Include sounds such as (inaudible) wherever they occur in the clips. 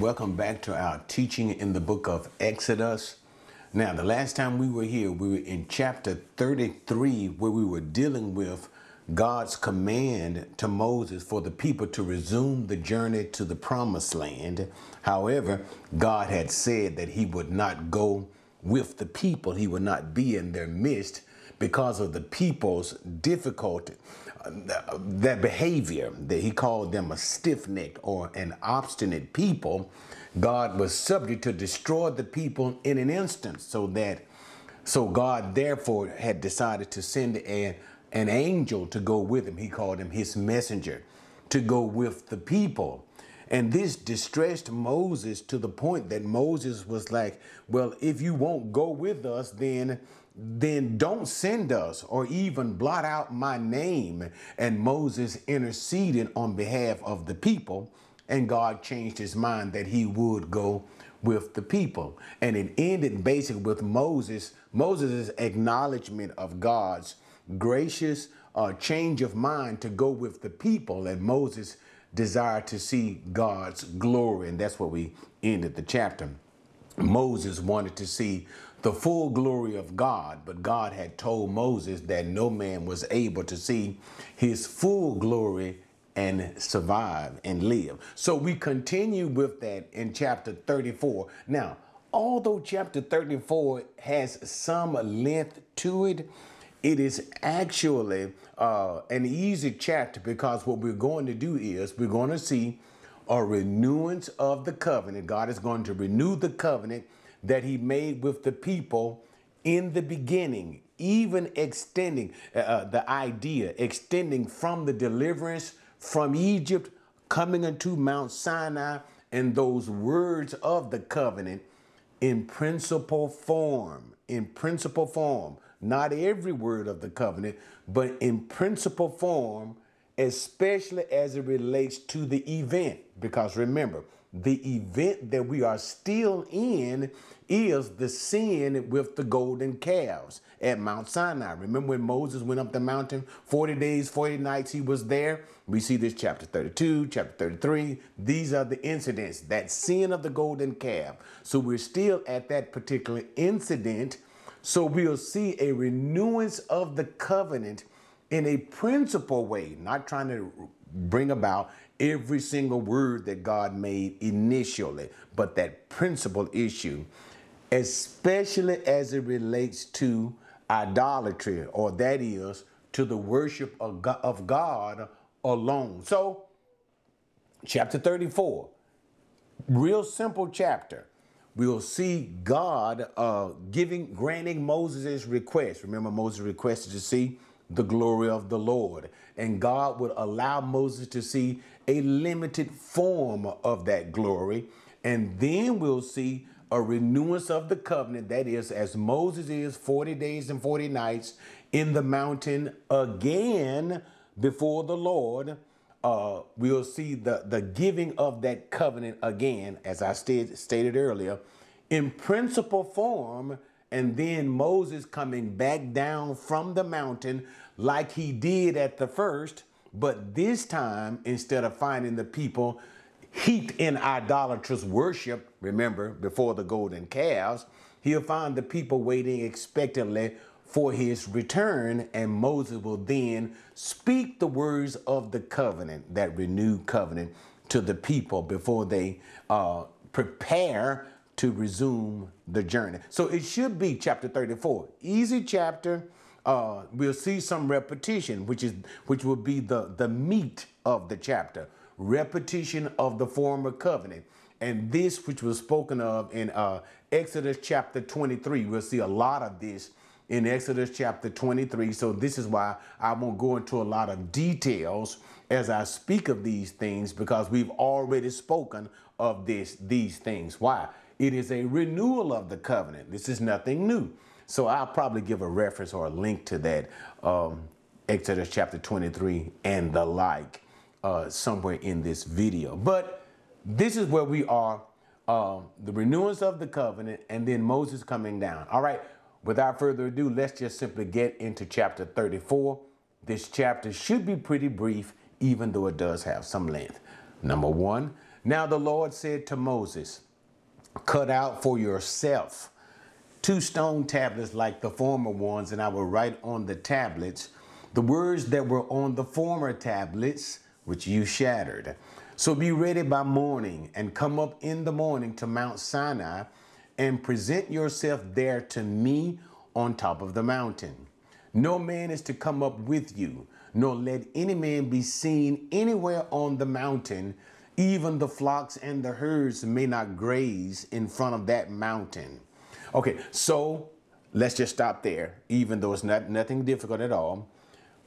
welcome back to our teaching in the book of Exodus. Now, the last time we were here, we were in chapter 33, where we were dealing with God's command to Moses for the people to resume the journey to the promised land. However, God had said that he would not go with the people, he would not be in their midst because of the people's difficulty, their behavior. That he called them a stiff necked or an obstinate people. God was subject to destroy the people in an instant, so that so God therefore had decided to send an an angel to go with him. He called him his messenger to go with the people. And this distressed Moses to the point that Moses was like, well, if you won't go with us, then then don't send us or even blot out my name. And Moses interceded on behalf of the people, and God changed his mind that he would go with the people. And it ended basically with Moses, Moses' acknowledgement of God's gracious uh, change of mind to go with the people. And Moses desired to see God's glory. And that's where we ended the chapter. Moses wanted to see the full glory of God, but God had told Moses that no man was able to see his full glory and survive and live. So we continue with that in chapter 34. Now, although chapter 34 has some length to it, it is actually uh, an easy chapter because what we're going to do is we're going to see a renewance of the covenant. God is going to renew the covenant that he made with the people in the beginning, even extending uh, uh, the idea, extending from the deliverance from Egypt, coming into Mount Sinai, and those words of the covenant in principle form, in principle form, not every word of the covenant, but in principle form, especially as it relates to the event. Because remember, the event that we are still in is the sin with the golden calves at Mount Sinai. Remember when Moses went up the mountain, 40 days, 40 nights, he was there? We see this chapter 32, chapter 33. These are the incidents, that sin of the golden calf. So we're still at that particular incident. So we'll see a renewance of the covenant in a principal way, not trying to bring about every single word that God made initially, but that principal issue, especially as it relates to idolatry, or that is to the worship of God, alone. So, chapter 34, real simple chapter. We'll see God uh, giving, granting Moses' request. Remember, Moses requested to see the glory of the Lord. And God would allow Moses to see a limited form of that glory. And then we'll see a renewance of the covenant. That is, as Moses is 40 days and 40 nights in the mountain again before the Lord. Uh, we'll see the, the giving of that covenant again, as I stated, stated earlier, in principle form and then Moses coming back down from the mountain like he did at the first, but this time, instead of finding the people heaped in idolatrous worship, remember, before the golden calves, he'll find the people waiting expectantly for his return, and Moses will then speak the words of the covenant, that renewed covenant, to the people before they uh, prepare to resume the journey. So it should be chapter 34. Easy chapter. Uh, we'll see some repetition, which is which will be the, the meat of the chapter. Repetition of the former covenant. And this, which was spoken of in uh, Exodus chapter 23, we'll see a lot of this in Exodus chapter 23. So this is why I won't go into a lot of details as I speak of these things because we've already spoken of this these things. Why? It is a renewal of the covenant. This is nothing new. So I'll probably give a reference or a link to that um, Exodus chapter 23 and the like uh, somewhere in this video. But this is where we are, uh, the renewance of the covenant and then Moses coming down. All right, without further ado, let's just simply get into chapter 34. This chapter should be pretty brief, even though it does have some length. Number one, Now the Lord said to Moses, Cut out for yourself two stone tablets like the former ones, and I will write on the tablets the words that were on the former tablets, which you shattered. So be ready by morning and come up in the morning to Mount Sinai and present yourself there to me on top of the mountain. No man is to come up with you, nor let any man be seen anywhere on the mountain. Even the flocks and the herds may not graze in front of that mountain. Okay, so let's just stop there, even though it's not nothing difficult at all.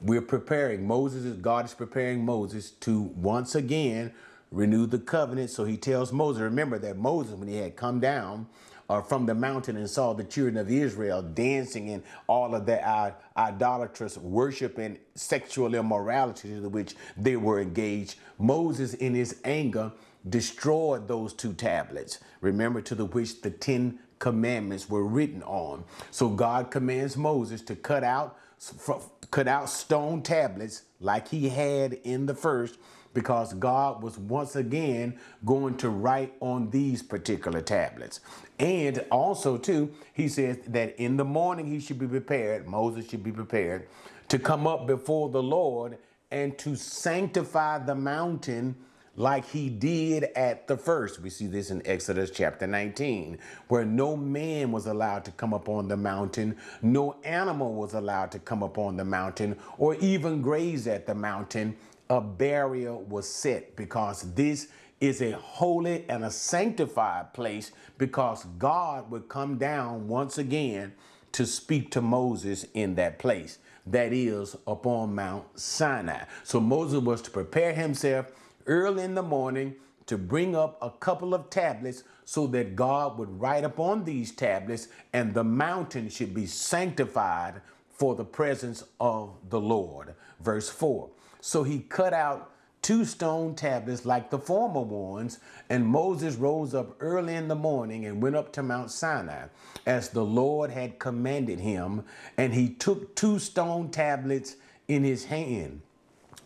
We're preparing, Moses God is preparing Moses to once again renew the covenant. So he tells Moses, remember that Moses, when he had come down uh, from the mountain and saw the children of Israel dancing and all of uh, idolatrous worship and sexual immorality to which they were engaged, Moses, in his anger, destroyed those two tablets. Remember, to the which the Ten Commandments were written on. So God commands Moses to cut out cut out stone tablets like he had in the first because God was once again going to write on these particular tablets. And also, too, he says that in the morning he should be prepared, Moses should be prepared to come up before the Lord and to sanctify the mountain like he did at the first. We see this in Exodus chapter 19, where no man was allowed to come up on the mountain, no animal was allowed to come up on the mountain, or even graze at the mountain. A barrier was set because this is a holy and a sanctified place because God would come down once again to speak to Moses in that place. That is upon Mount Sinai. So Moses was to prepare himself early in the morning to bring up a couple of tablets so that God would write upon these tablets and the mountain should be sanctified for the presence of the Lord. Verse 4. So he cut out two stone tablets like the former ones, and Moses rose up early in the morning and went up to Mount Sinai as the Lord had commanded him, and he took two stone tablets in his hand.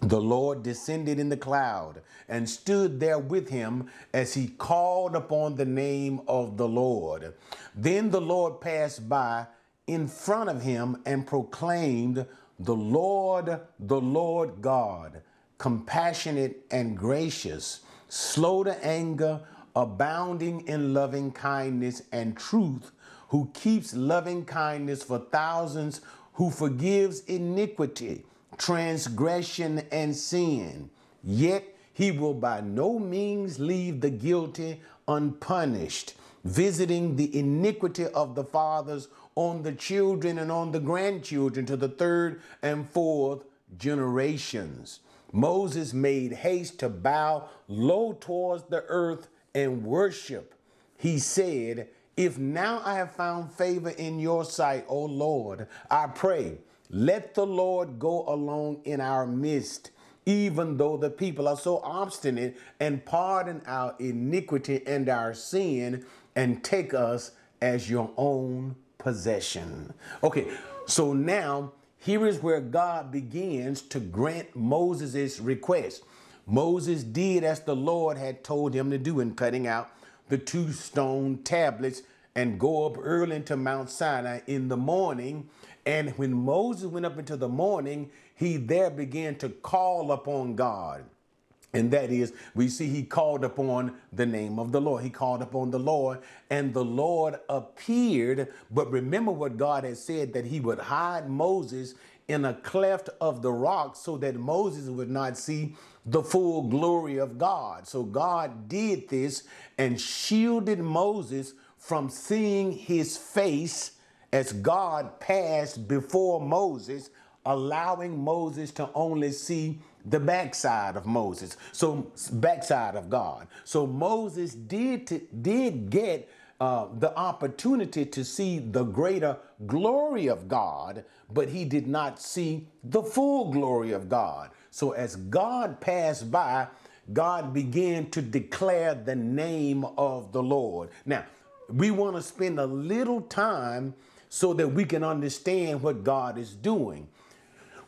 The Lord descended in the cloud and stood there with him as he called upon the name of the Lord. Then the Lord passed by in front of him and proclaimed, The Lord, the Lord God, compassionate and gracious, slow to anger, abounding in loving kindness and truth, who keeps loving kindness for thousands, who forgives iniquity transgression, and sin. Yet he will by no means leave the guilty unpunished, visiting the iniquity of the fathers on the children and on the grandchildren to the third and fourth generations. Moses made haste to bow low towards the earth and worship. He said, If now I have found favor in your sight, O Lord, I pray, let the Lord go along in our midst, even though the people are so obstinate, and pardon our iniquity and our sin, and take us as your own possession. Okay, so now here is where God begins to grant Moses' request. Moses did as the Lord had told him to do in cutting out the two stone tablets and go up early into Mount Sinai in the morning and when Moses went up into the morning, he there began to call upon God. And that is, we see he called upon the name of the Lord. He called upon the Lord, and the Lord appeared. But remember what God had said that he would hide Moses in a cleft of the rock so that Moses would not see the full glory of God. So God did this and shielded Moses from seeing his face as God passed before Moses, allowing Moses to only see the backside of Moses, so backside of God. So Moses did did get uh, the opportunity to see the greater glory of God, but he did not see the full glory of God. So as God passed by, God began to declare the name of the Lord. Now, we want to spend a little time so that we can understand what God is doing.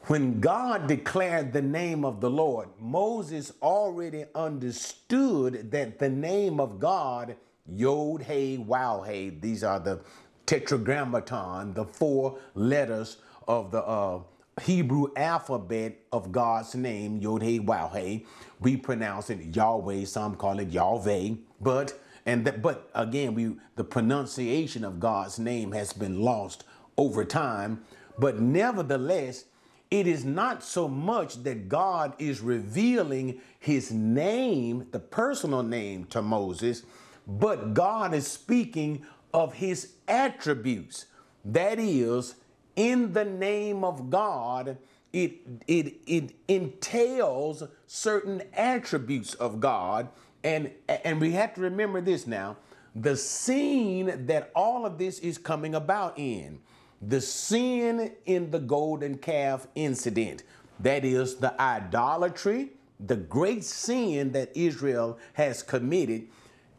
When God declared the name of the Lord, Moses already understood that the name of God, Yod Hey Waw Hey, these are the tetragrammaton, the four letters of the uh, Hebrew alphabet of God's name, Yod Hey Waw Hey. We pronounce it Yahweh, some call it Yahweh, but and that, but again, we the pronunciation of God's name has been lost over time. But nevertheless, it is not so much that God is revealing his name, the personal name to Moses, but God is speaking of his attributes. That is, in the name of God, it, it, it entails certain attributes of God. And, and we have to remember this now the scene that all of this is coming about in the sin in the golden calf incident. That is the idolatry, the great sin that Israel has committed,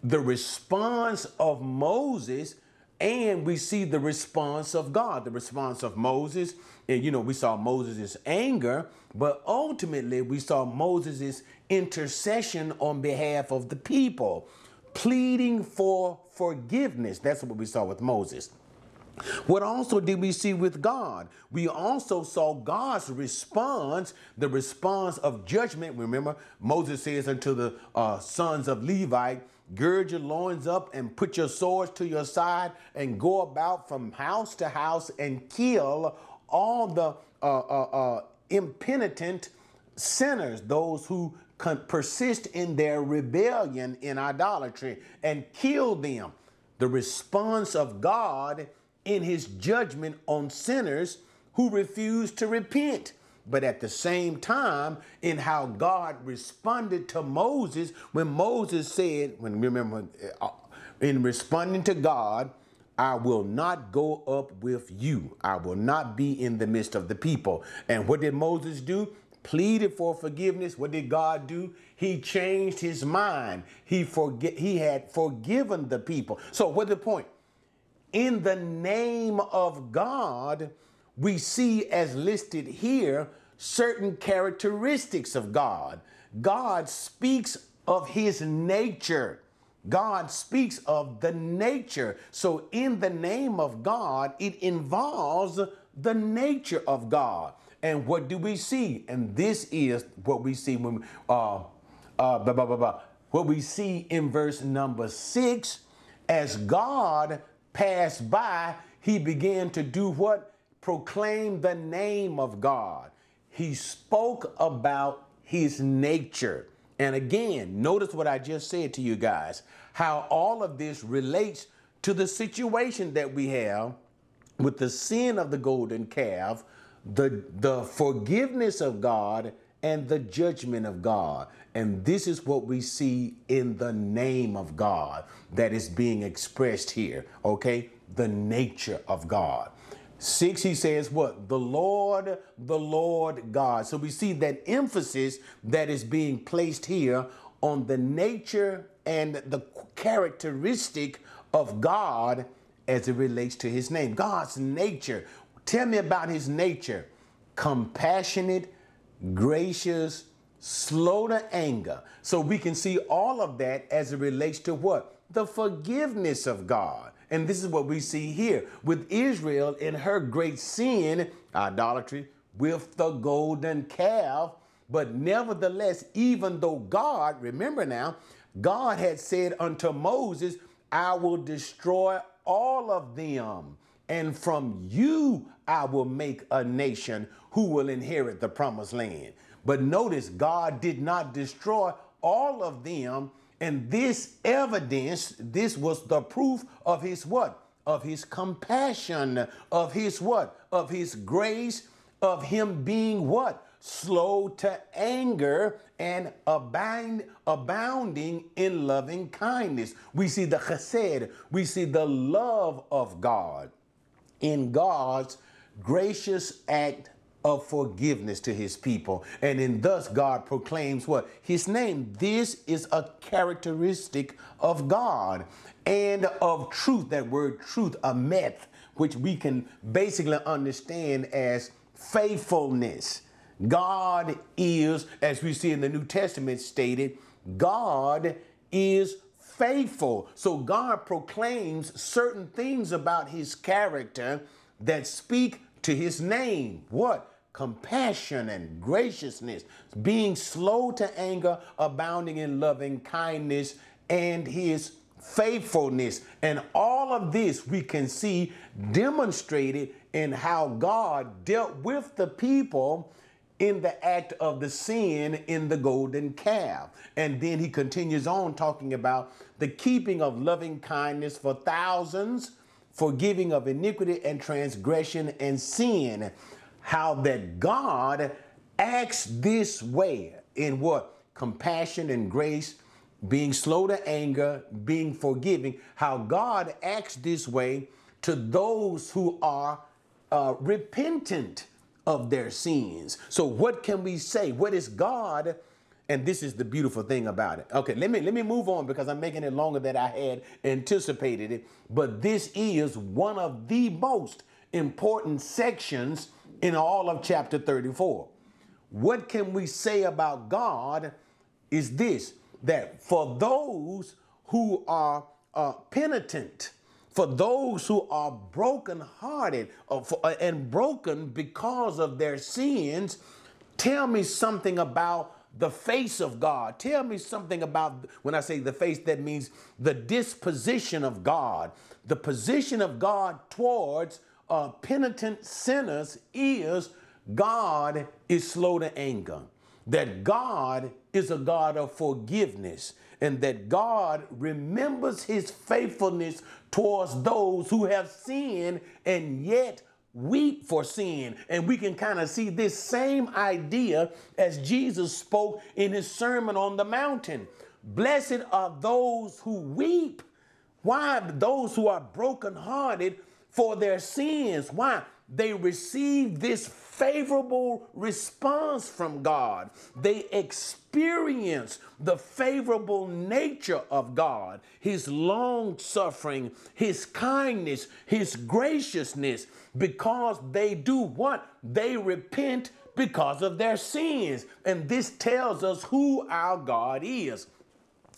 the response of Moses, and we see the response of God. The response of Moses, you know, we saw Moses' anger, but ultimately we saw Moses' intercession on behalf of the people, pleading for forgiveness. That's what we saw with Moses. What also did we see with God? We also saw God's response, the response of judgment. Remember, Moses says unto the uh, sons of Levi, Gird your loins up and put your swords to your side and go about from house to house and kill all the uh, uh, uh impenitent sinners, those who persist in their rebellion in idolatry, and kill them. The response of God in his judgment on sinners who refuse to repent. But at the same time, in how God responded to Moses when Moses said, when remember, uh, in responding to God, I will not go up with you. I will not be in the midst of the people. And what did Moses do? Pleaded for forgiveness. What did God do? He changed his mind. He forget he had forgiven the people. So what's the point? in the name of God, we see as listed here certain characteristics of God. God speaks of his nature. God speaks of the nature. So, in the name of God, it involves the nature of God. And what do we see? And this is what we see when, uh, uh, blah, blah, blah, blah. what we see in verse number six as God passed by, he began to do what? Proclaim the name of God. He spoke about his nature. And again, notice what I just said to you guys how all of this relates to the situation that we have with the sin of the golden calf, the, the forgiveness of God, and the judgment of God. And this is what we see in the name of God that is being expressed here, okay? The nature of God. Six, he says, what? The Lord, the Lord God. So we see that emphasis that is being placed here on the nature and the characteristic of God as it relates to his name. God's nature. Tell me about his nature. Compassionate, gracious, slow to anger. So we can see all of that as it relates to what? The forgiveness of God. And this is what we see here with Israel in her great sin, idolatry, with the golden calf. But nevertheless, even though God, remember now, God had said unto Moses, I will destroy all of them, and from you I will make a nation who will inherit the promised land. But notice, God did not destroy all of them. And this evidence, this was the proof of his what? Of his compassion, of his what? Of his grace, of him being what? Slow to anger and abound, abounding in loving kindness. We see the chesed, we see the love of God in God's gracious act of forgiveness to his people. And in thus God proclaims what? His name. This is a characteristic of God and of truth. That word truth, emeth, which we can basically understand as faithfulness. God is, as we see in the New Testament stated, God is faithful. So God proclaims certain things about his character that speak to his name. What? Compassion and graciousness, being slow to anger, abounding in loving kindness, and his faithfulness. And all of this we can see demonstrated in how God dealt with the people in the act of the sin in the golden calf. And then he continues on talking about the keeping of loving kindness for thousands, forgiving of iniquity and transgression and sin. How that God acts this way in what? Compassion and grace, being slow to anger, being forgiving. How God acts this way to those who are uh, repentant of their sins. So what can we say? What is God? And this is the beautiful thing about it. Okay, let me let me move on because I'm making it longer than I had anticipated it. But this is one of the most important sections in all of chapter 34. What can we say about God is this that for those who are uh, penitent, for those who are brokenhearted uh, uh, and broken because of their sins, tell me something about the face of God. Tell me something about, when I say the face, that means the disposition of God. The position of God towards penitent sinners is God is slow to anger, that God is a God of forgiveness, and that God remembers his faithfulness towards those who have sinned and yet weep for sin. And we can kind of see this same idea as Jesus spoke in his Sermon on the Mountain. Blessed are those who weep. Why? Those who are brokenhearted for their sins. Why? They receive this favorable response from God. They experience the favorable nature of God, His long suffering, His kindness, His graciousness, because they do what? They repent because of their sins. And this tells us who our God is.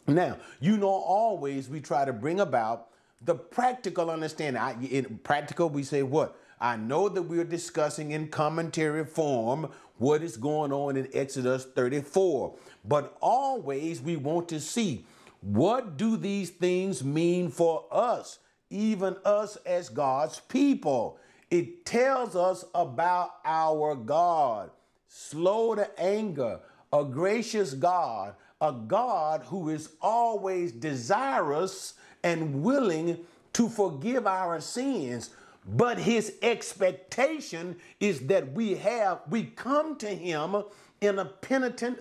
Now, you know, always we try to bring about the practical understanding. I, in practical, we say what? I know that we're discussing in commentary form what is going on in Exodus 34, but always we want to see what do these things mean for us, even us as God's people. It tells us about our God, slow to anger, a gracious God, a God who is always desirous and willing to forgive our sins but his expectation is that we have, we come to him in a penitent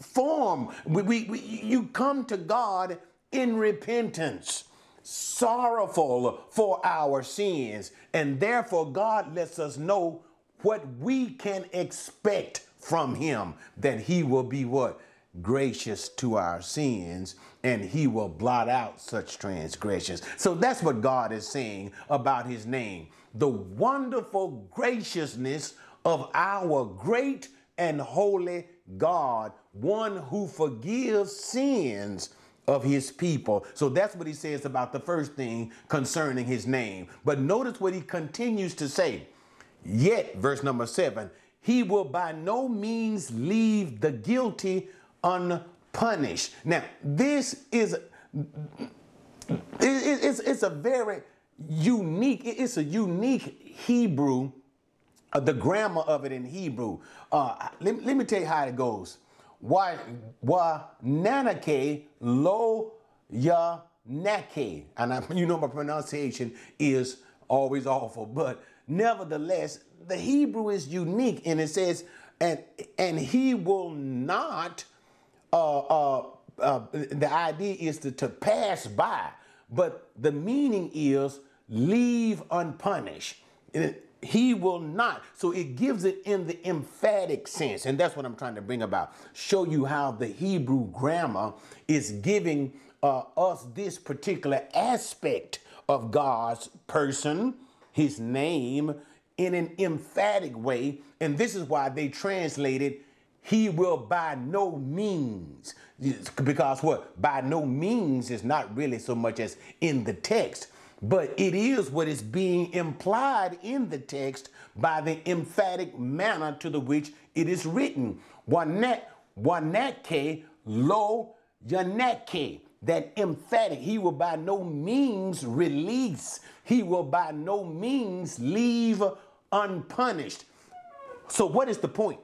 form. We, we, we, you come to God in repentance, sorrowful for our sins. And therefore, God lets us know what we can expect from him that he will be what? gracious to our sins and he will blot out such transgressions. So that's what God is saying about his name. The wonderful graciousness of our great and holy God, one who forgives sins of his people. So that's what he says about the first thing concerning his name. But notice what he continues to say. Yet, verse number seven, he will by no means leave the guilty unpunished. Now, this is it's, it's a very unique, it's a unique Hebrew, uh, the grammar of it in Hebrew. Uh, let, let me tell you how it goes. Why, why nanake lo ya nake. And I, you know my pronunciation is always awful, but nevertheless, the Hebrew is unique and it says, and, and he will not uh, uh, uh, the idea is to, to pass by, but the meaning is leave unpunished. he will not. So it gives it in the emphatic sense. And that's what I'm trying to bring about. Show you how the Hebrew grammar is giving uh, us this particular aspect of God's person, his name, in an emphatic way. And this is why they translated, He will by no means. Because what? By no means is not really so much as in the text, but it is what is being implied in the text by the emphatic manner to the which it is written. Wanake lo yanake. That emphatic, he will by no means release. He will by no means leave unpunished. So, what is the point?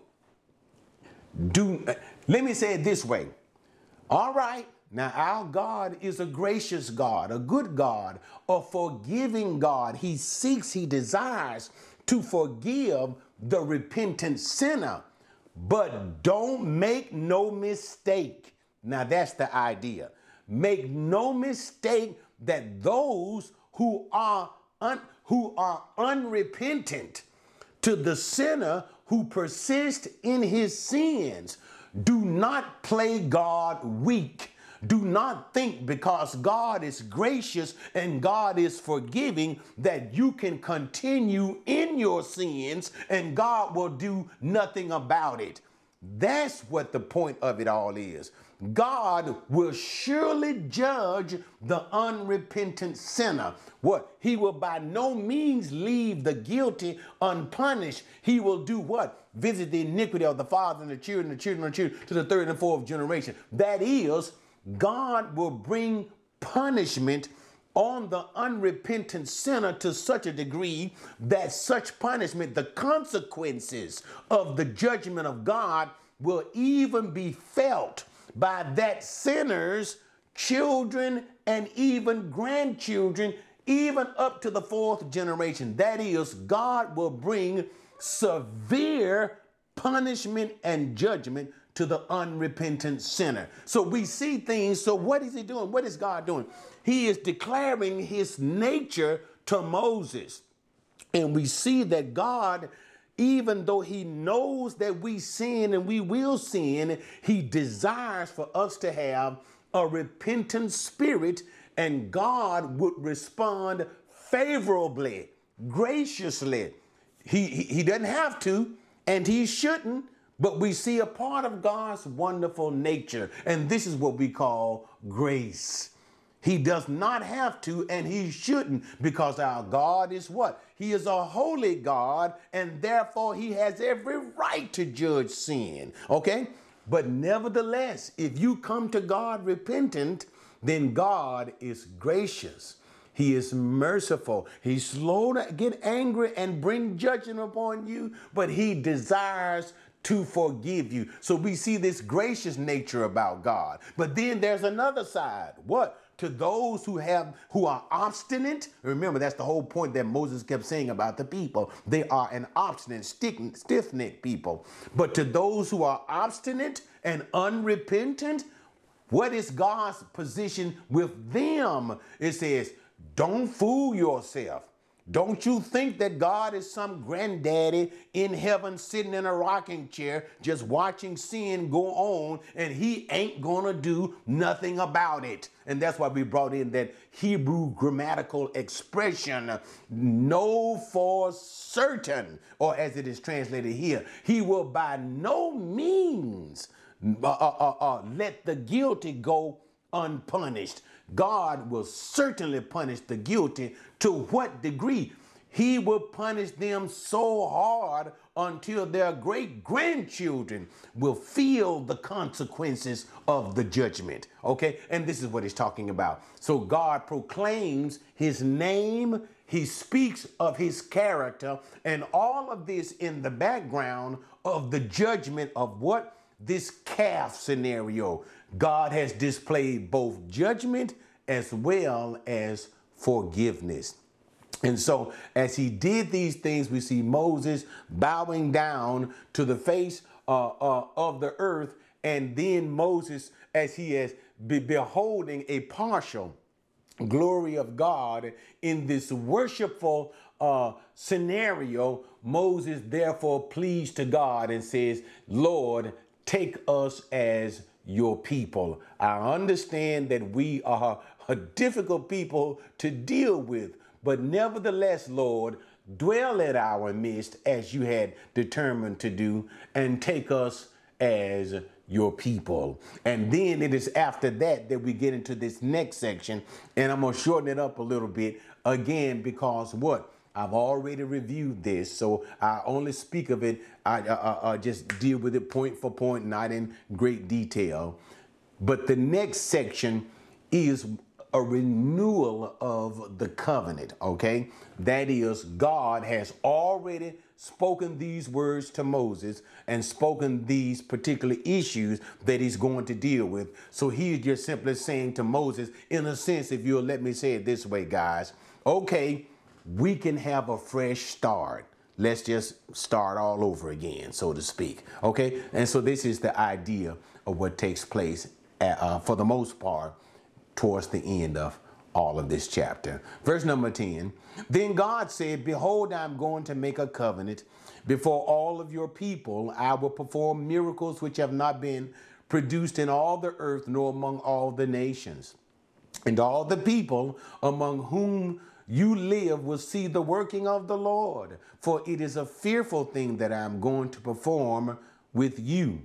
Do let me say it this way. All right, now our God is a gracious God, a good God, a forgiving God. He seeks, he desires to forgive the repentant sinner. But don't make no mistake. Now that's the idea. Make no mistake that those who are un, who are unrepentant to the sinner who persist in his sins do not play God weak do not think because God is gracious and God is forgiving that you can continue in your sins and God will do nothing about it. That's what the point of it all is. God will surely judge the unrepentant sinner. What? He will by no means leave the guilty unpunished. He will do what? Visit the iniquity of the father and the children, the children, and the children to the third and fourth generation. That is God will bring punishment on the unrepentant sinner to such a degree that such punishment, the consequences of the judgment of God, will even be felt by that sinner's children and even grandchildren, even up to the fourth generation. That is, God will bring severe punishment and judgment to the unrepentant sinner. So we see things. So what is he doing? What is God doing? He is declaring his nature to Moses. And we see that God, even though he knows that we sin and we will sin, he desires for us to have a repentant spirit and God would respond favorably, graciously. He, he, he doesn't have to, and he shouldn't, but we see a part of God's wonderful nature, and this is what we call grace. He does not have to, and he shouldn't, because our God is what? He is a holy God, and therefore he has every right to judge sin. Okay? But nevertheless, if you come to God repentant, then God is gracious. He is merciful. He's slow to get angry and bring judgment upon you, but he desires to forgive you. So we see this gracious nature about God. But then there's another side. What? To those who have who are obstinate. Remember, that's the whole point that Moses kept saying about the people. They are an obstinate, stiff-necked people. But to those who are obstinate and unrepentant, what is God's position with them? It says, don't fool yourself. Don't you think that God is some granddaddy in heaven sitting in a rocking chair just watching sin go on and he ain't gonna do nothing about it? And that's why we brought in that Hebrew grammatical expression, know for certain, or as it is translated here, he will by no means uh, uh, uh, uh let the guilty go unpunished. God will certainly punish the guilty. To what degree? He will punish them so hard until their great grandchildren will feel the consequences of the judgment. Okay? And this is what he's talking about. So God proclaims his name, he speaks of his character, and all of this in the background of the judgment of what? This calf scenario. God has displayed both judgment as well as forgiveness. And so, as he did these things, we see Moses bowing down to the face uh, uh, of the earth, and then Moses, as he is be beholding a partial glory of God in this worshipful uh, scenario, Moses therefore pleads to God and says, Lord, take us as your people. I understand that we are a difficult people to deal with, but nevertheless, Lord, dwell at our midst as you had determined to do, and take us as your people. And then it is after that that we get into this next section, and I'm gonna shorten it up a little bit again because what? I've already reviewed this, so I only speak of it. I, I, I just deal with it point for point, not in great detail. But the next section is a renewal of the covenant, okay? That is, God has already spoken these words to Moses and spoken these particular issues that he's going to deal with. So he's just simply saying to Moses, in a sense, if you'll let me say it this way, guys, okay, we can have a fresh start. Let's just start all over again, so to speak. Okay, and so this is the idea of what takes place at, uh, for the most part towards the end of all of this chapter. Verse number 10 Then God said, Behold, I'm going to make a covenant before all of your people. I will perform miracles which have not been produced in all the earth, nor among all the nations. And all the people among whom you live will see the working of the Lord, for it is a fearful thing that I am going to perform with you.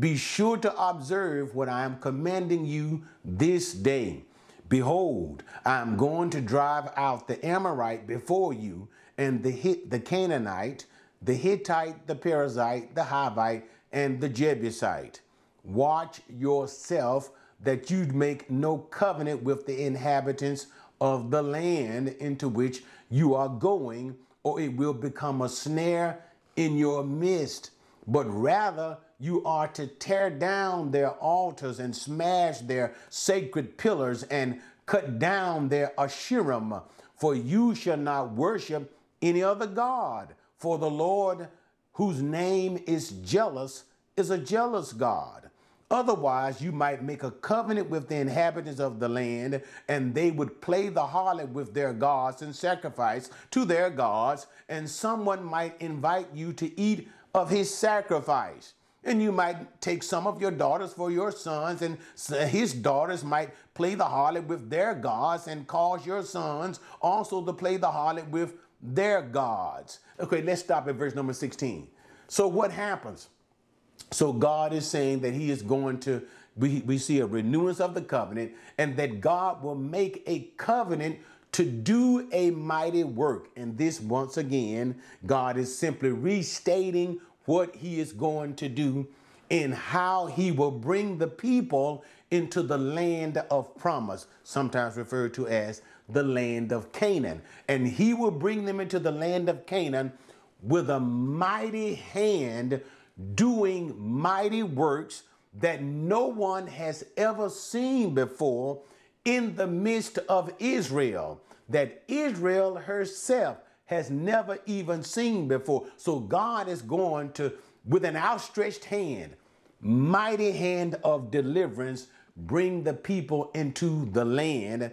Be sure to observe what I am commanding you this day. Behold, I am going to drive out the Amorite before you, and the the Canaanite, the Hittite, the Perizzite, the Hivite, and the Jebusite. Watch yourself that you make no covenant with the inhabitants of the land into which you are going, or it will become a snare in your midst. But rather, you are to tear down their altars and smash their sacred pillars and cut down their Asherim, for you shall not worship any other God. For the Lord, whose name is jealous, is a jealous God. Otherwise, you might make a covenant with the inhabitants of the land, and they would play the harlot with their gods and sacrifice to their gods, and someone might invite you to eat of his sacrifice. And you might take some of your daughters for your sons, and his daughters might play the harlot with their gods, and cause your sons also to play the harlot with their gods. Okay, let's stop at verse number 16. So, what happens? So God is saying that he is going to, we, we see a renewance of the covenant and that God will make a covenant to do a mighty work. And this, once again, God is simply restating what he is going to do and how he will bring the people into the land of promise, sometimes referred to as the land of Canaan. And he will bring them into the land of Canaan with a mighty hand doing mighty works that no one has ever seen before in the midst of Israel, that Israel herself has never even seen before. So God is going to, with an outstretched hand, mighty hand of deliverance, bring the people into the land.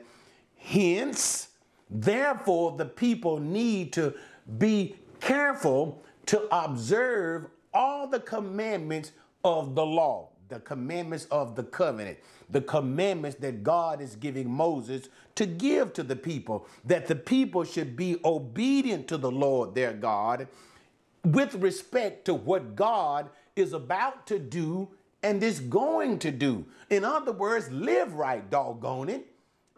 Hence, therefore, the people need to be careful to observe all the commandments of the law, the commandments of the covenant, the commandments that God is giving Moses to give to the people, that the people should be obedient to the Lord their God with respect to what God is about to do and is going to do. In other words, live right, doggone it,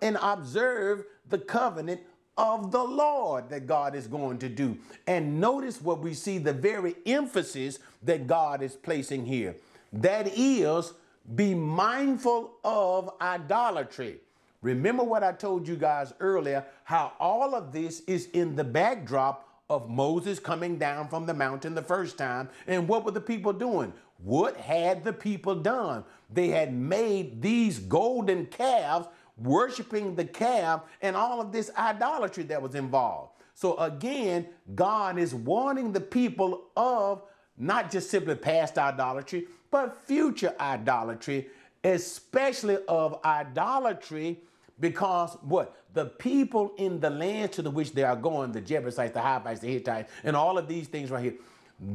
and observe the covenant of the Lord that God is going to do. And notice what we see the very emphasis that God is placing here. That is, be mindful of idolatry. Remember what I told you guys earlier how all of this is in the backdrop of Moses coming down from the mountain the first time. And what were the people doing? What had the people done? They had made these golden calves worshiping the calf, and all of this idolatry that was involved. So again, God is warning the people of not just simply past idolatry, but future idolatry, especially of idolatry because what? The people in the land to the which they are going, the Jebusites, the Hivites, the Hittites, and all of these things right here,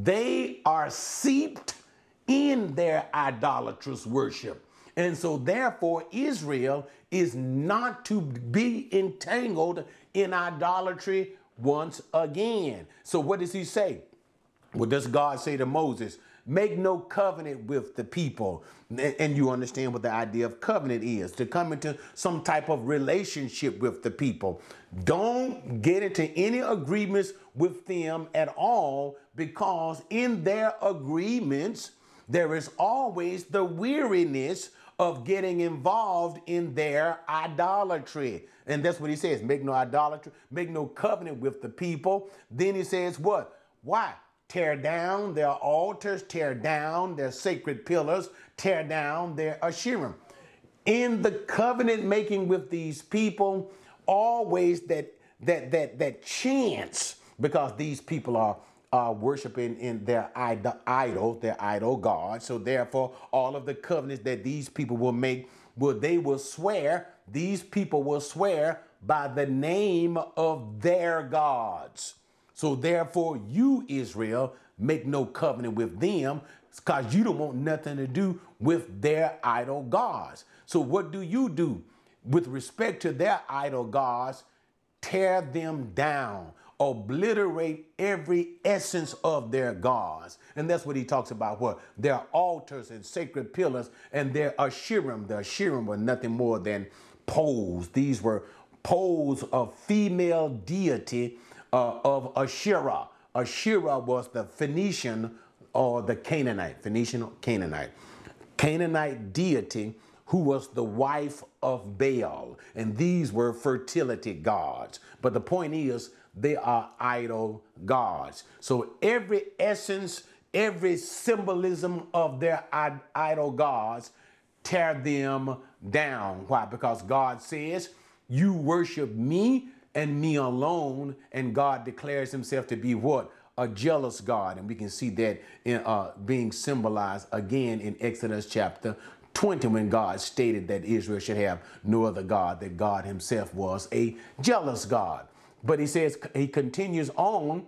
they are seeped in their idolatrous worship. And so, therefore, Israel is not to be entangled in idolatry once again. So what does he say? What does God say to Moses? Make no covenant with the people. And you understand what the idea of covenant is to come into some type of relationship with the people. Don't get into any agreements with them at all because in their agreements, there is always the weariness of getting involved in their idolatry. And that's what he says make no idolatry, make no covenant with the people. Then he says, What? Why? Tear down their altars, tear down their sacred pillars, tear down their Asherim. In the covenant making with these people, always that that that that chance, because these people are are worshiping in their idol, their idol God. So therefore, all of the covenants that these people will make, will they will swear, these people will swear by the name of their gods. So therefore, you, Israel, make no covenant with them because you don't want nothing to do with their idol gods. So what do you do with respect to their idol gods? Tear them down, obliterate every essence of their gods. And that's what he talks about what? Their altars and sacred pillars and their Asherim. The Asherim were nothing more than poles. These were poles of female deity uh, of Asherah. Asherah was the Phoenician or the Canaanite, Phoenician Canaanite. Canaanite deity who was the wife of Baal. And these were fertility gods. But the point is, they are idol gods. So every essence, every symbolism of their idol gods, tear them down. Why? Because God says, You worship me and me alone. And God declares himself to be what? A jealous God. And we can see that in, uh, being symbolized again in Exodus chapter 20 when God stated that Israel should have no other God, that God himself was a jealous God. But he says, he continues on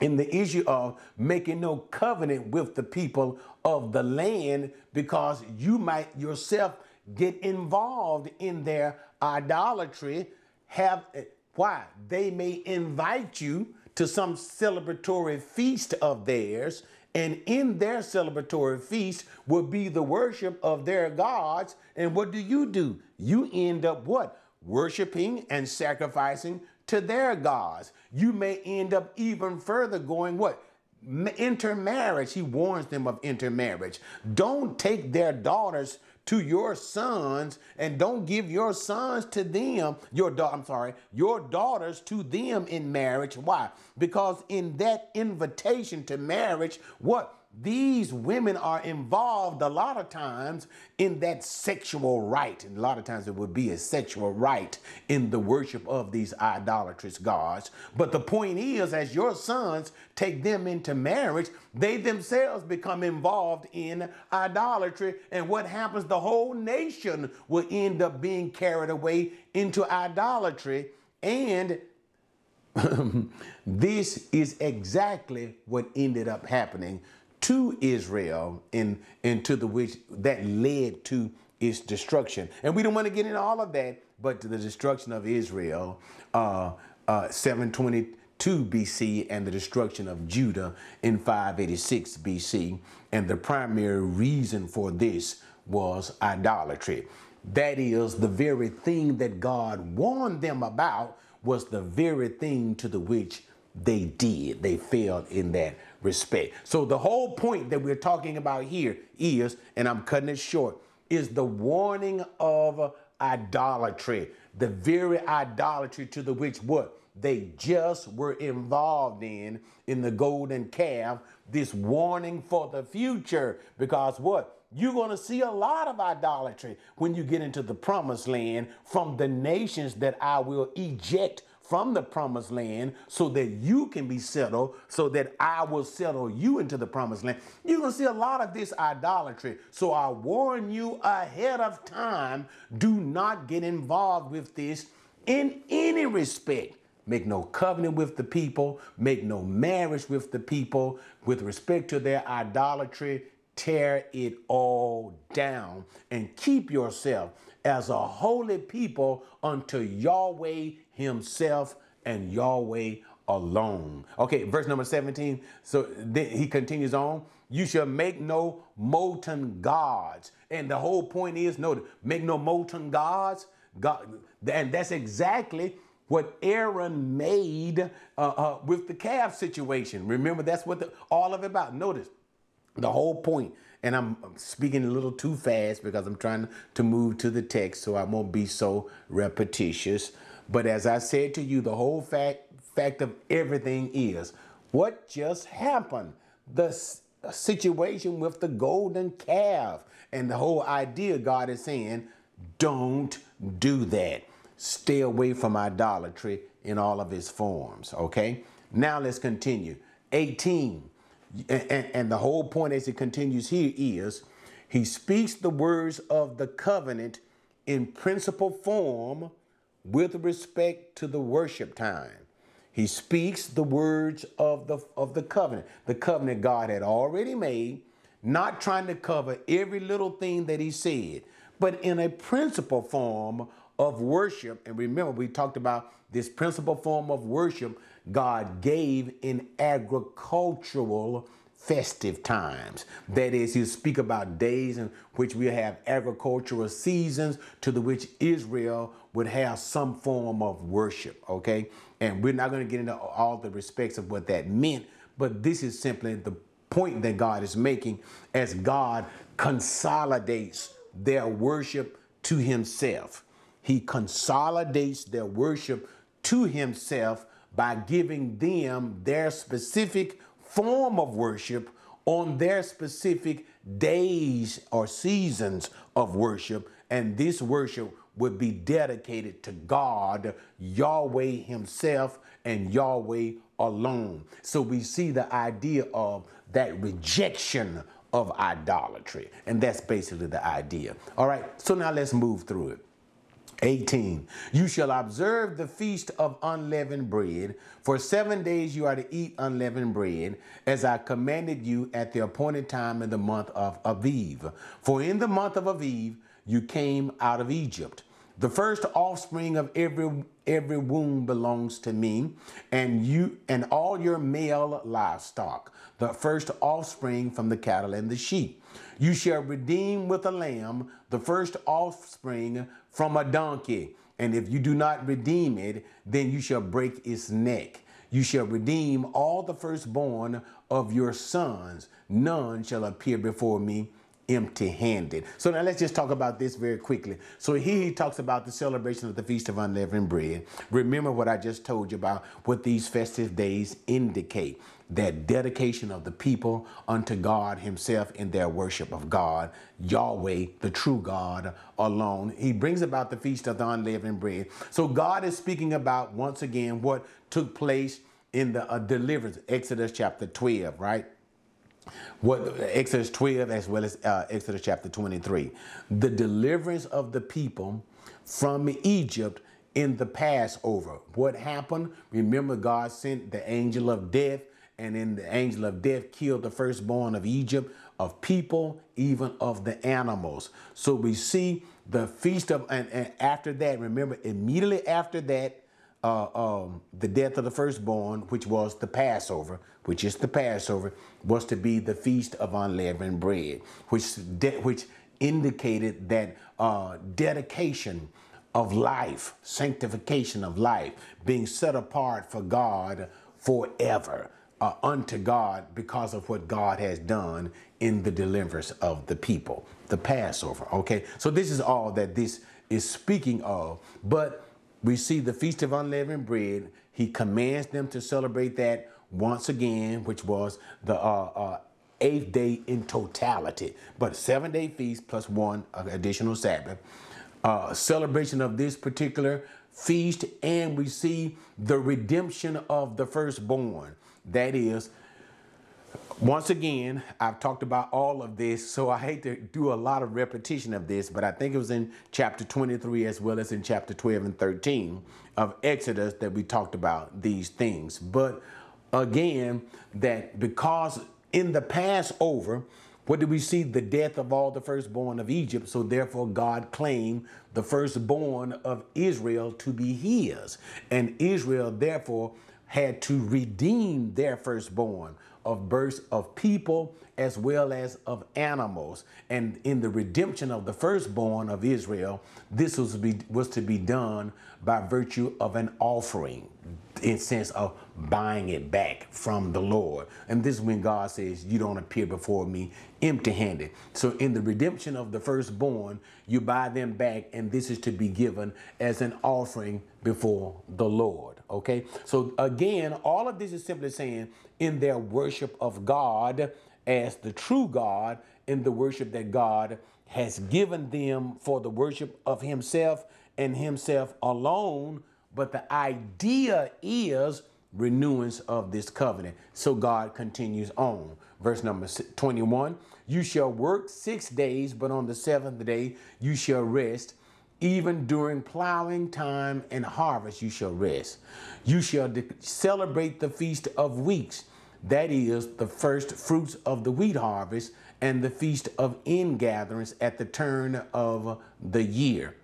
in the issue of making no covenant with the people of the land because you might yourself get involved in their idolatry, have why? They may invite you to some celebratory feast of theirs, and in their celebratory feast will be the worship of their gods. And what do you do? You end up what? Worshiping and sacrificing to their gods. You may end up even further going what? Intermarriage. He warns them of intermarriage. Don't take their daughters to your sons and don't give your sons to them, your da- I'm sorry, your daughters to them in marriage. Why? Because in that invitation to marriage, what these women are involved a lot of times in that sexual rite. And a lot of times it would be a sexual rite in the worship of these idolatrous gods. But the point is, as your sons take them into marriage, they themselves become involved in idolatry. And what happens? The whole nation will end up being carried away into idolatry. And (laughs) this is exactly what ended up happening to Israel in into the which that led to its destruction. And we don't want to get into all of that, but to the destruction of Israel, uh, uh, 722 BC, and the destruction of Judah in 586 BC. And the primary reason for this was idolatry. That is the very thing that God warned them about was the very thing to the which they did. They failed in that respect. So the whole point that we're talking about here is, and I'm cutting it short, is the warning of idolatry. The very idolatry to the which what? They just were involved in, in the golden calf, this warning for the future. Because what? You're going to see a lot of idolatry when you get into the promised land from the nations that I will eject from the promised land so that you can be settled, so that I will settle you into the promised land. You're going to see a lot of this idolatry. So I warn you ahead of time do not get involved with this in any respect. Make no covenant with the people, make no marriage with the people with respect to their idolatry. Tear it all down and keep yourself as a holy people unto Yahweh himself and Yahweh alone. Okay, verse number 17. So then he continues on. You shall make no molten gods. And the whole point is no, make no molten gods. God, and that's exactly what Aaron made uh, uh, with the calf situation. Remember, that's what the, all of it about. Notice the whole point, and I'm speaking a little too fast because I'm trying to move to the text so I won't be so repetitious. But as I said to you, the whole fact fact of everything is what just happened. The situation with the golden calf and the whole idea God is saying, don't do that. Stay away from idolatry in all of its forms. Okay. Now let's continue. 18. And, and, the whole point as it continues here is he speaks the words of the covenant in principle form with respect to the worship time. He speaks the words of the, of the covenant, the covenant God had already made, not trying to cover every little thing that he said, but in a principle form of worship. And remember, we talked about this principle form of worship God gave in agricultural festive times. That is, he'll speak about days in which we have agricultural seasons to the which Israel would have some form of worship, okay? And we're not going to get into all the respects of what that meant, but this is simply the point that God is making as God consolidates their worship to himself. He consolidates their worship to himself by giving them their specific form of worship on their specific days or seasons of worship. And this worship would be dedicated to God, Yahweh Himself, and Yahweh alone. So we see the idea of that rejection of idolatry. And that's basically the idea. All right, so now let's move through it. 18. You shall observe the feast of unleavened bread. For seven days you are to eat unleavened bread, as I commanded you at the appointed time in the month of Aviv. For in the month of Aviv you came out of Egypt. The first offspring of every every womb belongs to me, and you and all your male livestock, the first offspring from the cattle and the sheep. You shall redeem with a lamb the first offspring from a donkey. And if you do not redeem it, then you shall break its neck. You shall redeem all the firstborn of your sons. None shall appear before me empty handed. So now let's just talk about this very quickly. So here he talks about the celebration of the Feast of Unleavened Bread. Remember what I just told you about what these festive days indicate that dedication of the people unto God Himself in their worship of God, Yahweh, the true God alone. He brings about the Feast of the Unleavened Bread. So God is speaking about once again what took place in the uh, deliverance, Exodus chapter 12, right? What Exodus 12 as well as uh, Exodus chapter 23. The deliverance of the people from Egypt in the Passover. What happened? Remember, God sent the angel of death, and then the angel of death killed the firstborn of Egypt, of people, even of the animals. So we see the feast of, and, and after that, remember, immediately after that, uh, um, the death of the firstborn, which was the Passover, which is the Passover, was to be the feast of unleavened bread, which which indicated that uh, dedication of life, sanctification of life, being set apart for God forever. Uh, unto God because of what God has done in the deliverance of the people, the Passover. Okay, so this is all that this is speaking of. But we see the Feast of Unleavened Bread. He commands them to celebrate that once again, which was the uh, uh, eighth day in totality, but seven day feast plus one additional Sabbath. Uh, celebration of this particular feast, and we see the redemption of the firstborn. That is, once again, I've talked about all of this, so I hate to do a lot of repetition of this, but I think it was in chapter 23 as well as in chapter 12 and 13 of Exodus that we talked about these things. But again, that because in the Passover, What did we see? The death of all the firstborn of Egypt. So therefore, God claimed the firstborn of Israel to be his. And Israel, therefore, had to redeem their firstborn of births of people as well as of animals. And in the redemption of the firstborn of Israel, this was, be, was to be done by virtue of an offering in sense of buying it back from the Lord. And this is when God says, you don't appear before me empty handed. So in the redemption of the firstborn, you buy them back and this is to be given as an offering before the Lord. Okay. So again, all of this is simply saying in their worship of God as the true God, in the worship that God has given them for the worship of himself and himself alone but the idea is renewance of this covenant. So God continues on. Verse number 21 You shall work six days, but on the seventh day you shall rest. Even during plowing time and harvest, you shall rest. You shall celebrate the feast of weeks, that is, the first fruits of the wheat harvest, and the feast of ingatherings at the turn of the year.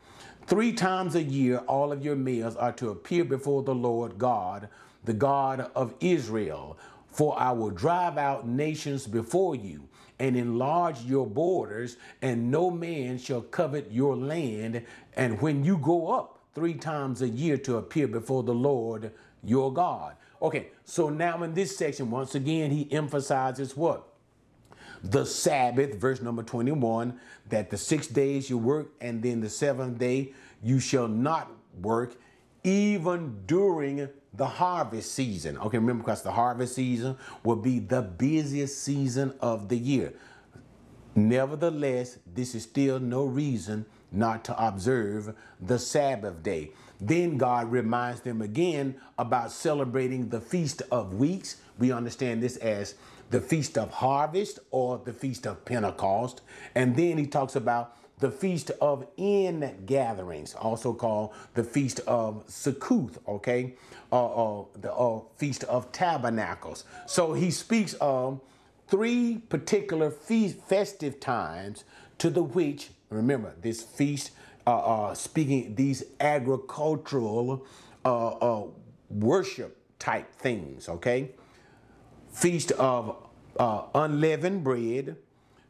Three times a year, all of your males are to appear before the Lord God, the God of Israel. For I will drive out nations before you and enlarge your borders, and no man shall covet your land. And when you go up three times a year to appear before the Lord your God. Okay, so now in this section, once again, he emphasizes what? the Sabbath, verse number 21, that the six days you work and then the seventh day you shall not work, even during the harvest season. Okay, remember, because the harvest season will be the busiest season of the year. Nevertheless, this is still no reason not to observe the Sabbath day. Then God reminds them again about celebrating the Feast of Weeks. We understand this as the Feast of Harvest or the Feast of Pentecost. And then he talks about the Feast of In Gatherings, also called the Feast of Succoth, okay? Uh, uh, the uh, Feast of Tabernacles. So he speaks of three particular feast, festive times to the which, remember, this feast, uh, uh, speaking these agricultural uh, worship type things, okay? Feast of uh, unleavened bread,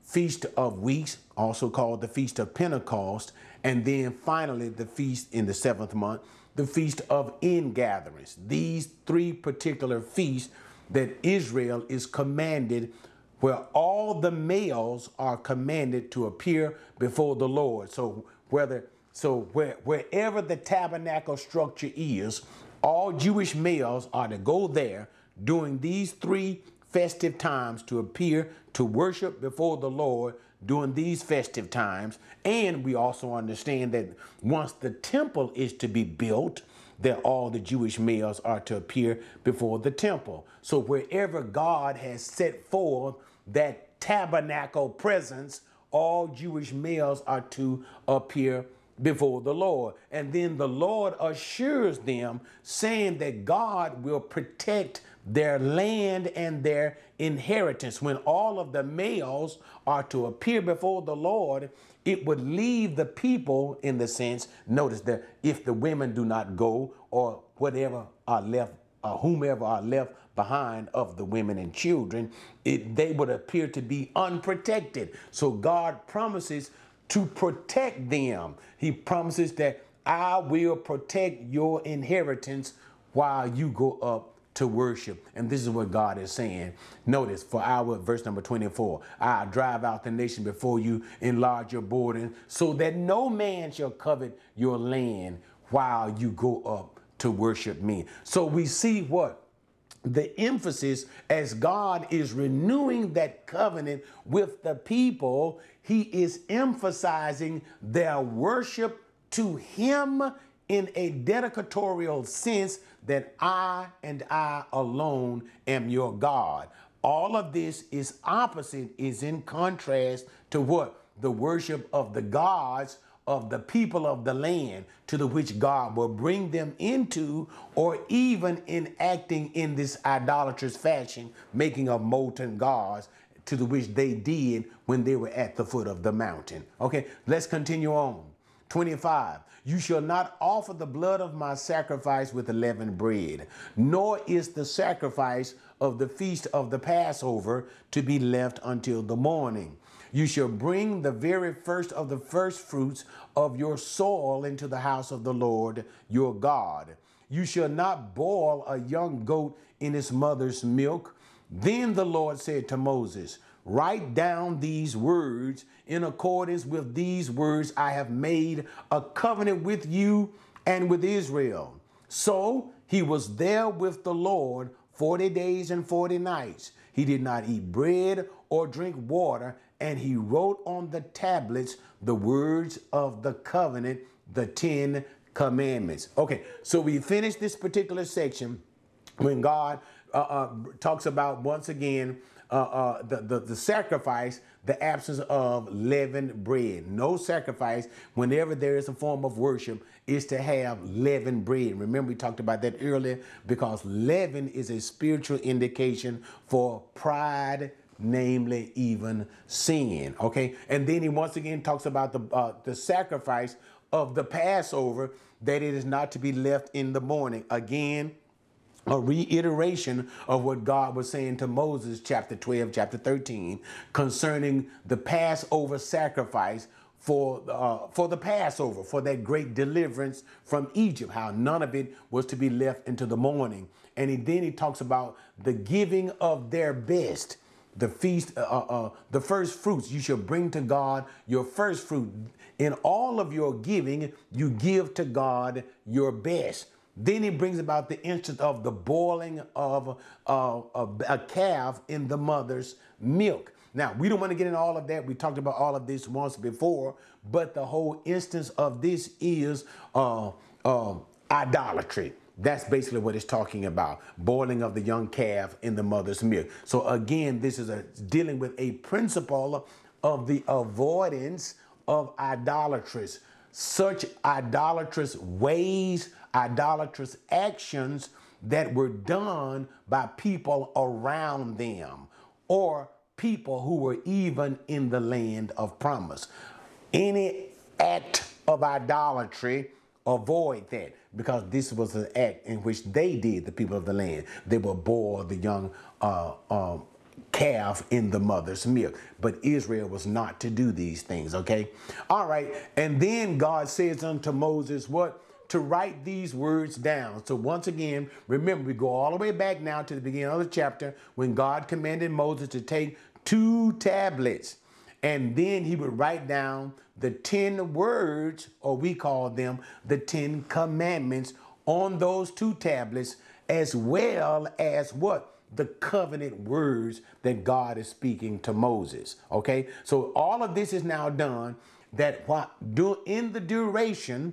Feast of Weeks, also called the Feast of Pentecost, and then finally the feast in the seventh month, the Feast of Ingatherings. These three particular feasts that Israel is commanded, where all the males are commanded to appear before the Lord. So whether so where, wherever the tabernacle structure is, all Jewish males are to go there during these three festive times to appear to worship before the Lord during these festive times. And we also understand that once the temple is to be built, that all the Jewish males are to appear before the temple. So wherever God has set forth that tabernacle presence, all Jewish males are to appear before the Lord. And then the Lord assures them, saying that God will protect their land and their inheritance. When all of the males are to appear before the Lord, it would leave the people in the sense, notice that if the women do not go or whatever are left, uh, whomever are left behind of the women and children, it, they would appear to be unprotected. So God promises to protect them. He promises that I will protect your inheritance while you go up to worship. And this is what God is saying. Notice for our verse number 24 I drive out the nation before you, enlarge your border, so that no man shall covet your land while you go up to worship me. So we see what? The emphasis as God is renewing that covenant with the people, He is emphasizing their worship to Him in a dedicatorial sense that I and I alone am your God. All of this is opposite, is in contrast to what? The worship of the gods of the people of the land to the which God will bring them into, or even in acting in this idolatrous fashion, making of molten gods to the which they did when they were at the foot of the mountain. Okay, let's continue on. 25. You shall not offer the blood of my sacrifice with leavened bread, nor is the sacrifice of the feast of the Passover to be left until the morning. You shall bring the very first of the first fruits of your soil into the house of the Lord your God. You shall not boil a young goat in its mother's milk. Then the Lord said to Moses, Write down these words. In accordance with these words, I have made a covenant with you and with Israel. So he was there with the Lord 40 days and 40 nights. He did not eat bread or drink water, and he wrote on the tablets the words of the covenant, the Ten Commandments. Okay, so we finished this particular section when God uh, uh, talks about once again uh, uh, the, the, the sacrifice, the absence of leavened bread. No sacrifice, whenever there is a form of worship, is to have leavened bread. Remember, we talked about that earlier because leaven is a spiritual indication for pride, namely even sin. Okay, and then he once again talks about the uh, the sacrifice of the Passover that it is not to be left in the morning. Again, a reiteration of what God was saying to Moses, chapter 12, chapter 13, concerning the Passover sacrifice for, uh, for the Passover, for that great deliverance from Egypt, how none of it was to be left into the morning. And he, then he talks about the giving of their best, the feast, uh, uh, uh the first fruits. You shall bring to God your first fruit. In all of your giving, you give to God your best. Then he brings about the instance of the boiling of uh, a, a calf in the mother's milk. Now, we don't want to get into all of that. We talked about all of this once before, but the whole instance of this is uh, uh, idolatry. That's basically what it's talking about boiling of the young calf in the mother's milk. So, again, this is a, dealing with a principle of the avoidance of idolatries, such idolatrous ways idolatrous actions that were done by people around them or people who were even in the land of promise. Any act of idolatry, avoid that because this was an act in which they did, the people of the land. They will boil the young uh, um, calf in the mother's milk. But Israel was not to do these things, okay? All right. And then God says unto Moses, What? To write these words down. So once again, remember, we go all the way back now to the beginning of the chapter when God commanded Moses to take two tablets and then he would write down the 10 words, or we call them the 10 commandments on those two tablets, as well as what? The covenant words that God is speaking to Moses. Okay, so all of this is now done that what do in the duration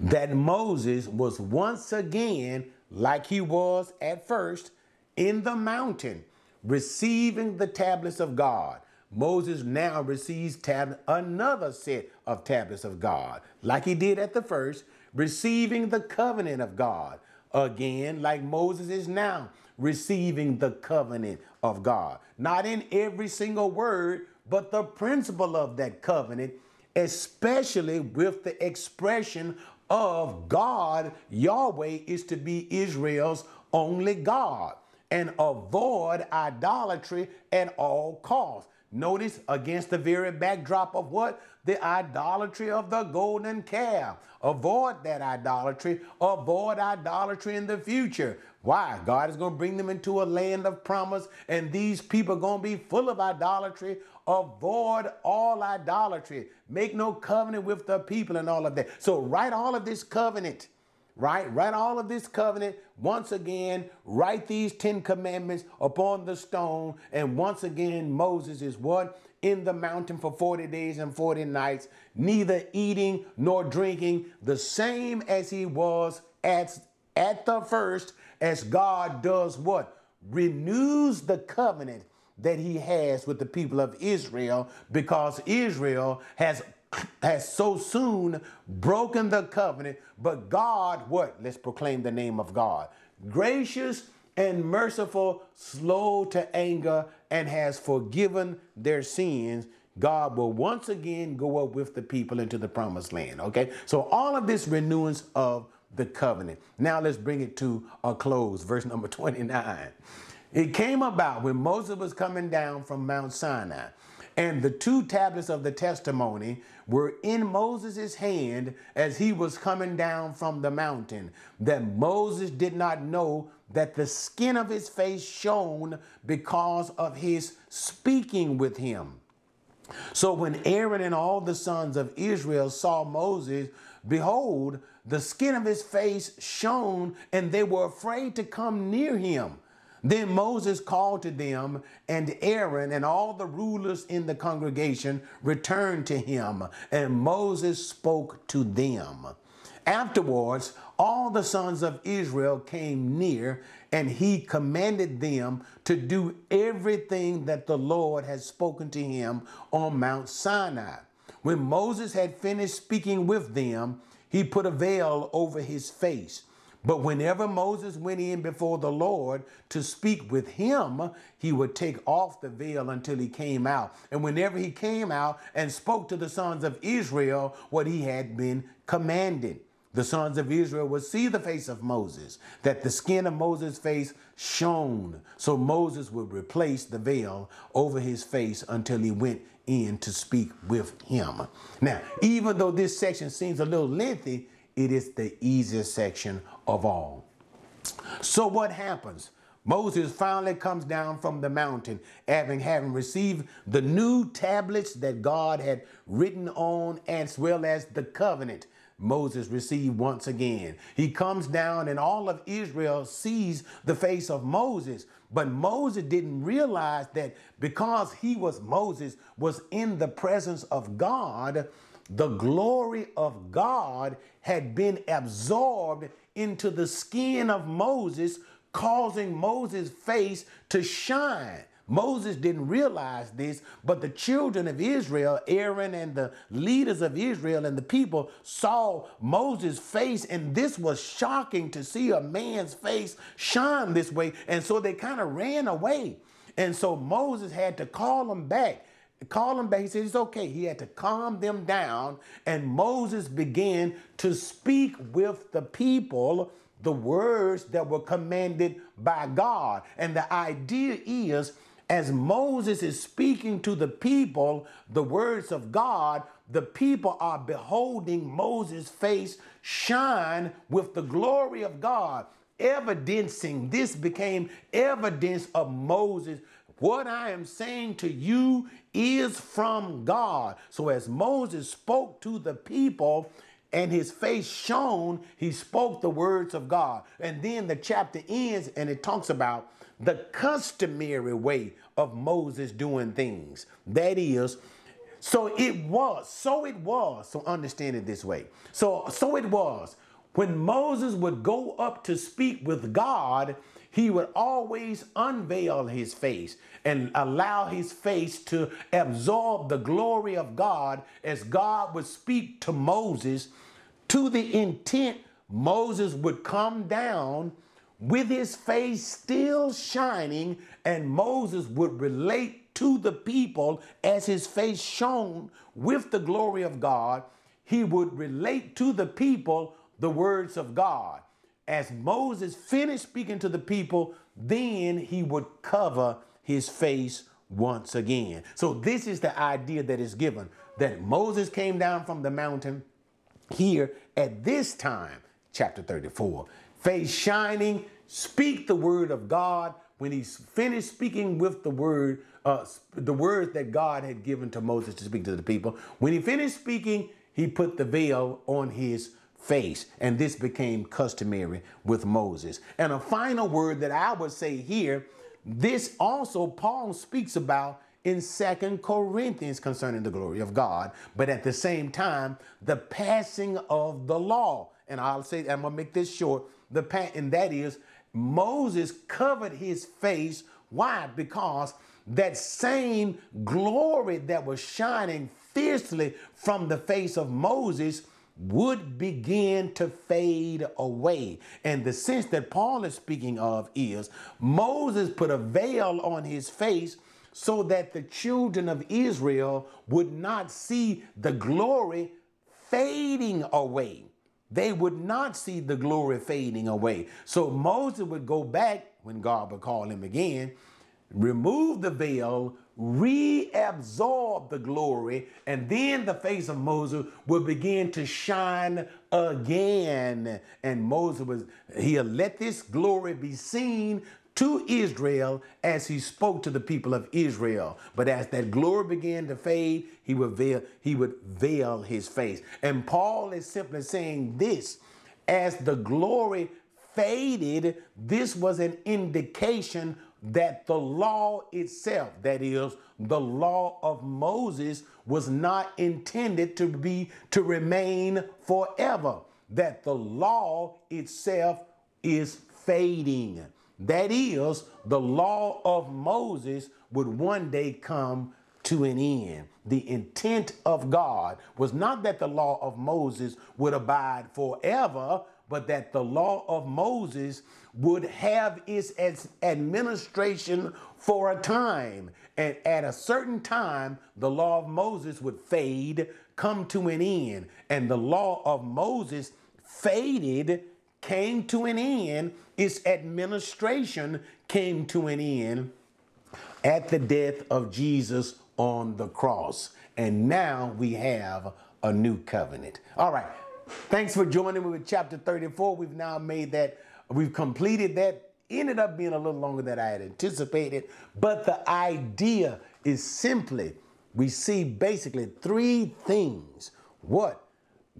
that Moses was once again, like he was at first, in the mountain, receiving the tablets of God. Moses now receives tab- another set of tablets of God, like he did at the first, receiving the covenant of God. Again, like Moses is now receiving the covenant of God. Not in every single word, but the principle of that covenant especially with the expression of God, Yahweh is to be Israel's only God, and avoid idolatry at all costs. Notice against the very backdrop of what? The idolatry of the golden calf. Avoid that idolatry. Avoid idolatry in the future. Why? God is going to bring them into a land of promise, and these people are going to be full of idolatry. Avoid all idolatry. Make no covenant with the people and all of that. So, write all of this covenant right? Write all of this covenant once again. Write these 10 commandments upon the stone. And once again, Moses is what? In the mountain for 40 days and 40 nights, neither eating nor drinking, the same as he was at, at the first, as God does what? Renews the covenant that he has with the people of Israel because Israel has has so soon broken the covenant, but God, what? Let's proclaim the name of God. Gracious and merciful, slow to anger, and has forgiven their sins. God will once again go up with the people into the promised land. Okay, so all of this renewance of the covenant. Now let's bring it to a close. Verse number 29. It came about when Moses was coming down from Mount Sinai, and the two tablets of the testimony were in Moses' hand as he was coming down from the mountain, that Moses did not know that the skin of his face shone because of his speaking with him. So when Aaron and all the sons of Israel saw Moses, behold, the skin of his face shone, and they were afraid to come near him. Then Moses called to them, and Aaron and all the rulers in the congregation returned to him, and Moses spoke to them. Afterwards, all the sons of Israel came near, and he commanded them to do everything that the Lord had spoken to him on Mount Sinai. When Moses had finished speaking with them, he put a veil over his face. But whenever Moses went in before the Lord to speak with him, he would take off the veil until he came out. And whenever he came out and spoke to the sons of Israel what he had been commanded, the sons of Israel would see the face of Moses, that the skin of Moses' face shone. So Moses would replace the veil over his face until he went in to speak with him. Now, even though this section seems a little lengthy, it is the easiest section of all. So what happens? Moses finally comes down from the mountain, having, having received the new tablets that God had written on, as well as the covenant Moses received once again. He comes down, and all of Israel sees the face of Moses. But Moses didn't realize that because he was Moses, was in the presence of God, the glory of God had been absorbed into the skin of Moses, causing Moses' face to shine. Moses didn't realize this, but the children of Israel, Aaron and the leaders of Israel and the people saw Moses' face, and this was shocking to see a man's face shine this way. And so they kind of ran away. And so Moses had to call them back call him back. He said it's okay. He had to calm them down. And Moses began to speak with the people the words that were commanded by God. And the idea is as Moses is speaking to the people the words of God, the people are beholding Moses' face shine with the glory of God, evidencing this became evidence of Moses what I am saying to you is from God. So as Moses spoke to the people, and his face shone, he spoke the words of God. And then the chapter ends and it talks about the customary way of Moses doing things. That is, so it was, so it was. So understand it this way. So, so it was. When Moses would go up to speak with God, he would always unveil his face and allow his face to absorb the glory of God as God would speak to Moses to the intent Moses would come down with his face still shining and Moses would relate to the people as his face shone with the glory of God. He would relate to the people the words of God as Moses finished speaking to the people, then he would cover his face once again. So this is the idea that is given that Moses came down from the mountain here at this time, chapter 34, face shining, speak the word of God. When he's finished speaking with the word, uh, the words that God had given to Moses to speak to the people, when he finished speaking, he put the veil on his face. And this became customary with Moses. And a final word that I would say here, this also Paul speaks about in Second Corinthians concerning the glory of God, but at the same time, the passing of the law. And I'll say, I'm gonna make this short. The and that is Moses covered his face. Why? Because that same glory that was shining fiercely from the face of Moses would begin to fade away. And the sense that Paul is speaking of is Moses put a veil on his face so that the children of Israel would not see the glory fading away. They would not see the glory fading away. So Moses would go back when God would call him again, remove the veil, reabsorb the glory, and then the face of Moses will begin to shine again. And Moses was, he'll let this glory be seen to Israel as he spoke to the people of Israel. But as that glory began to fade, he would veil, he would veil his face. And Paul is simply saying this as the glory faded, this was an indication that the law itself, that is, the law of Moses, was not intended to be to remain forever. That the law itself is fading. That is, the law of Moses would one day come to an end. The intent of God was not that the law of Moses would abide forever, but that the law of Moses would have its administration for a time. And at a certain time, the law of Moses would fade, come to an end. And the law of Moses faded, came to an end, its administration came to an end at the death of Jesus on the cross. And now we have a new covenant. All right. Thanks for joining me with chapter 34. We've now made that, we've completed that. Ended up being a little longer than I had anticipated, but the idea is simply we see basically three things. What?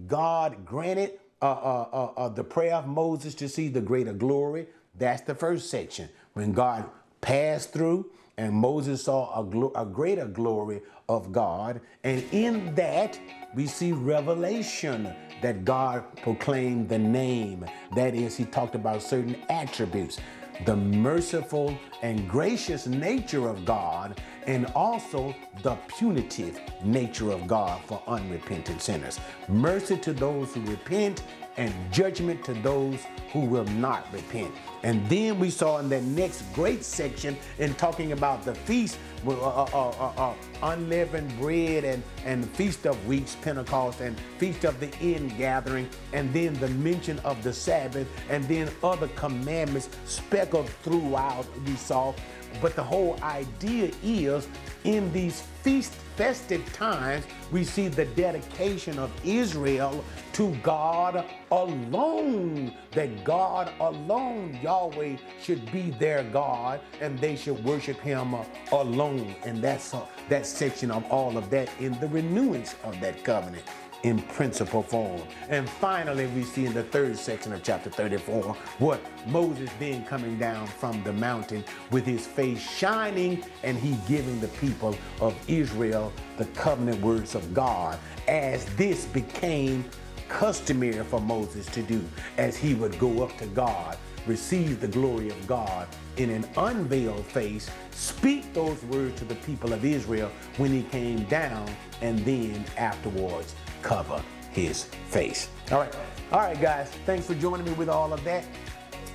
God granted uh, uh, uh, uh, the prayer of Moses to see the greater glory. That's the first section. When God passed through and Moses saw a, a greater glory of God. And in that, we see revelation that God proclaimed the name. That is, he talked about certain attributes the merciful and gracious nature of God, and also the punitive nature of God for unrepentant sinners. Mercy to those who repent, and judgment to those who will not repent. And then we saw in that next great section in talking about the feast, uh, uh, uh, uh, uh unleavened bread and, and feast of weeks, Pentecost, and feast of the end ingathering, and then the mention of the Sabbath, and then other commandments speckled throughout, we saw. But the whole idea is in these feast festive times, we see the dedication of Israel to God alone. That God alone, Yahweh, should be their God and they should worship Him alone. And that's uh, that section of all of that in the renewance of that covenant in principle form. And finally, we see in the third section of chapter 34 what Moses then coming down from the mountain with his face shining and he giving the people of Israel the covenant words of God as this became customary for Moses to do as he would go up to God, receive the glory of God in an unveiled face, speak those words to the people of Israel when he came down, and then afterwards cover his face. All right. All right, guys. Thanks for joining me with all of that.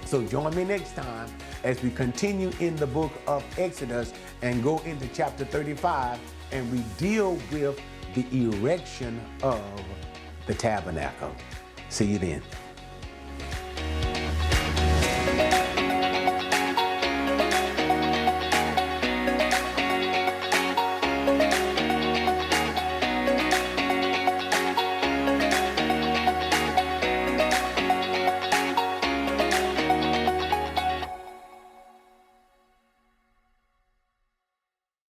So join me next time as we continue in the book of Exodus and go into chapter 35 and we deal with the erection of the tabernacle. See you then.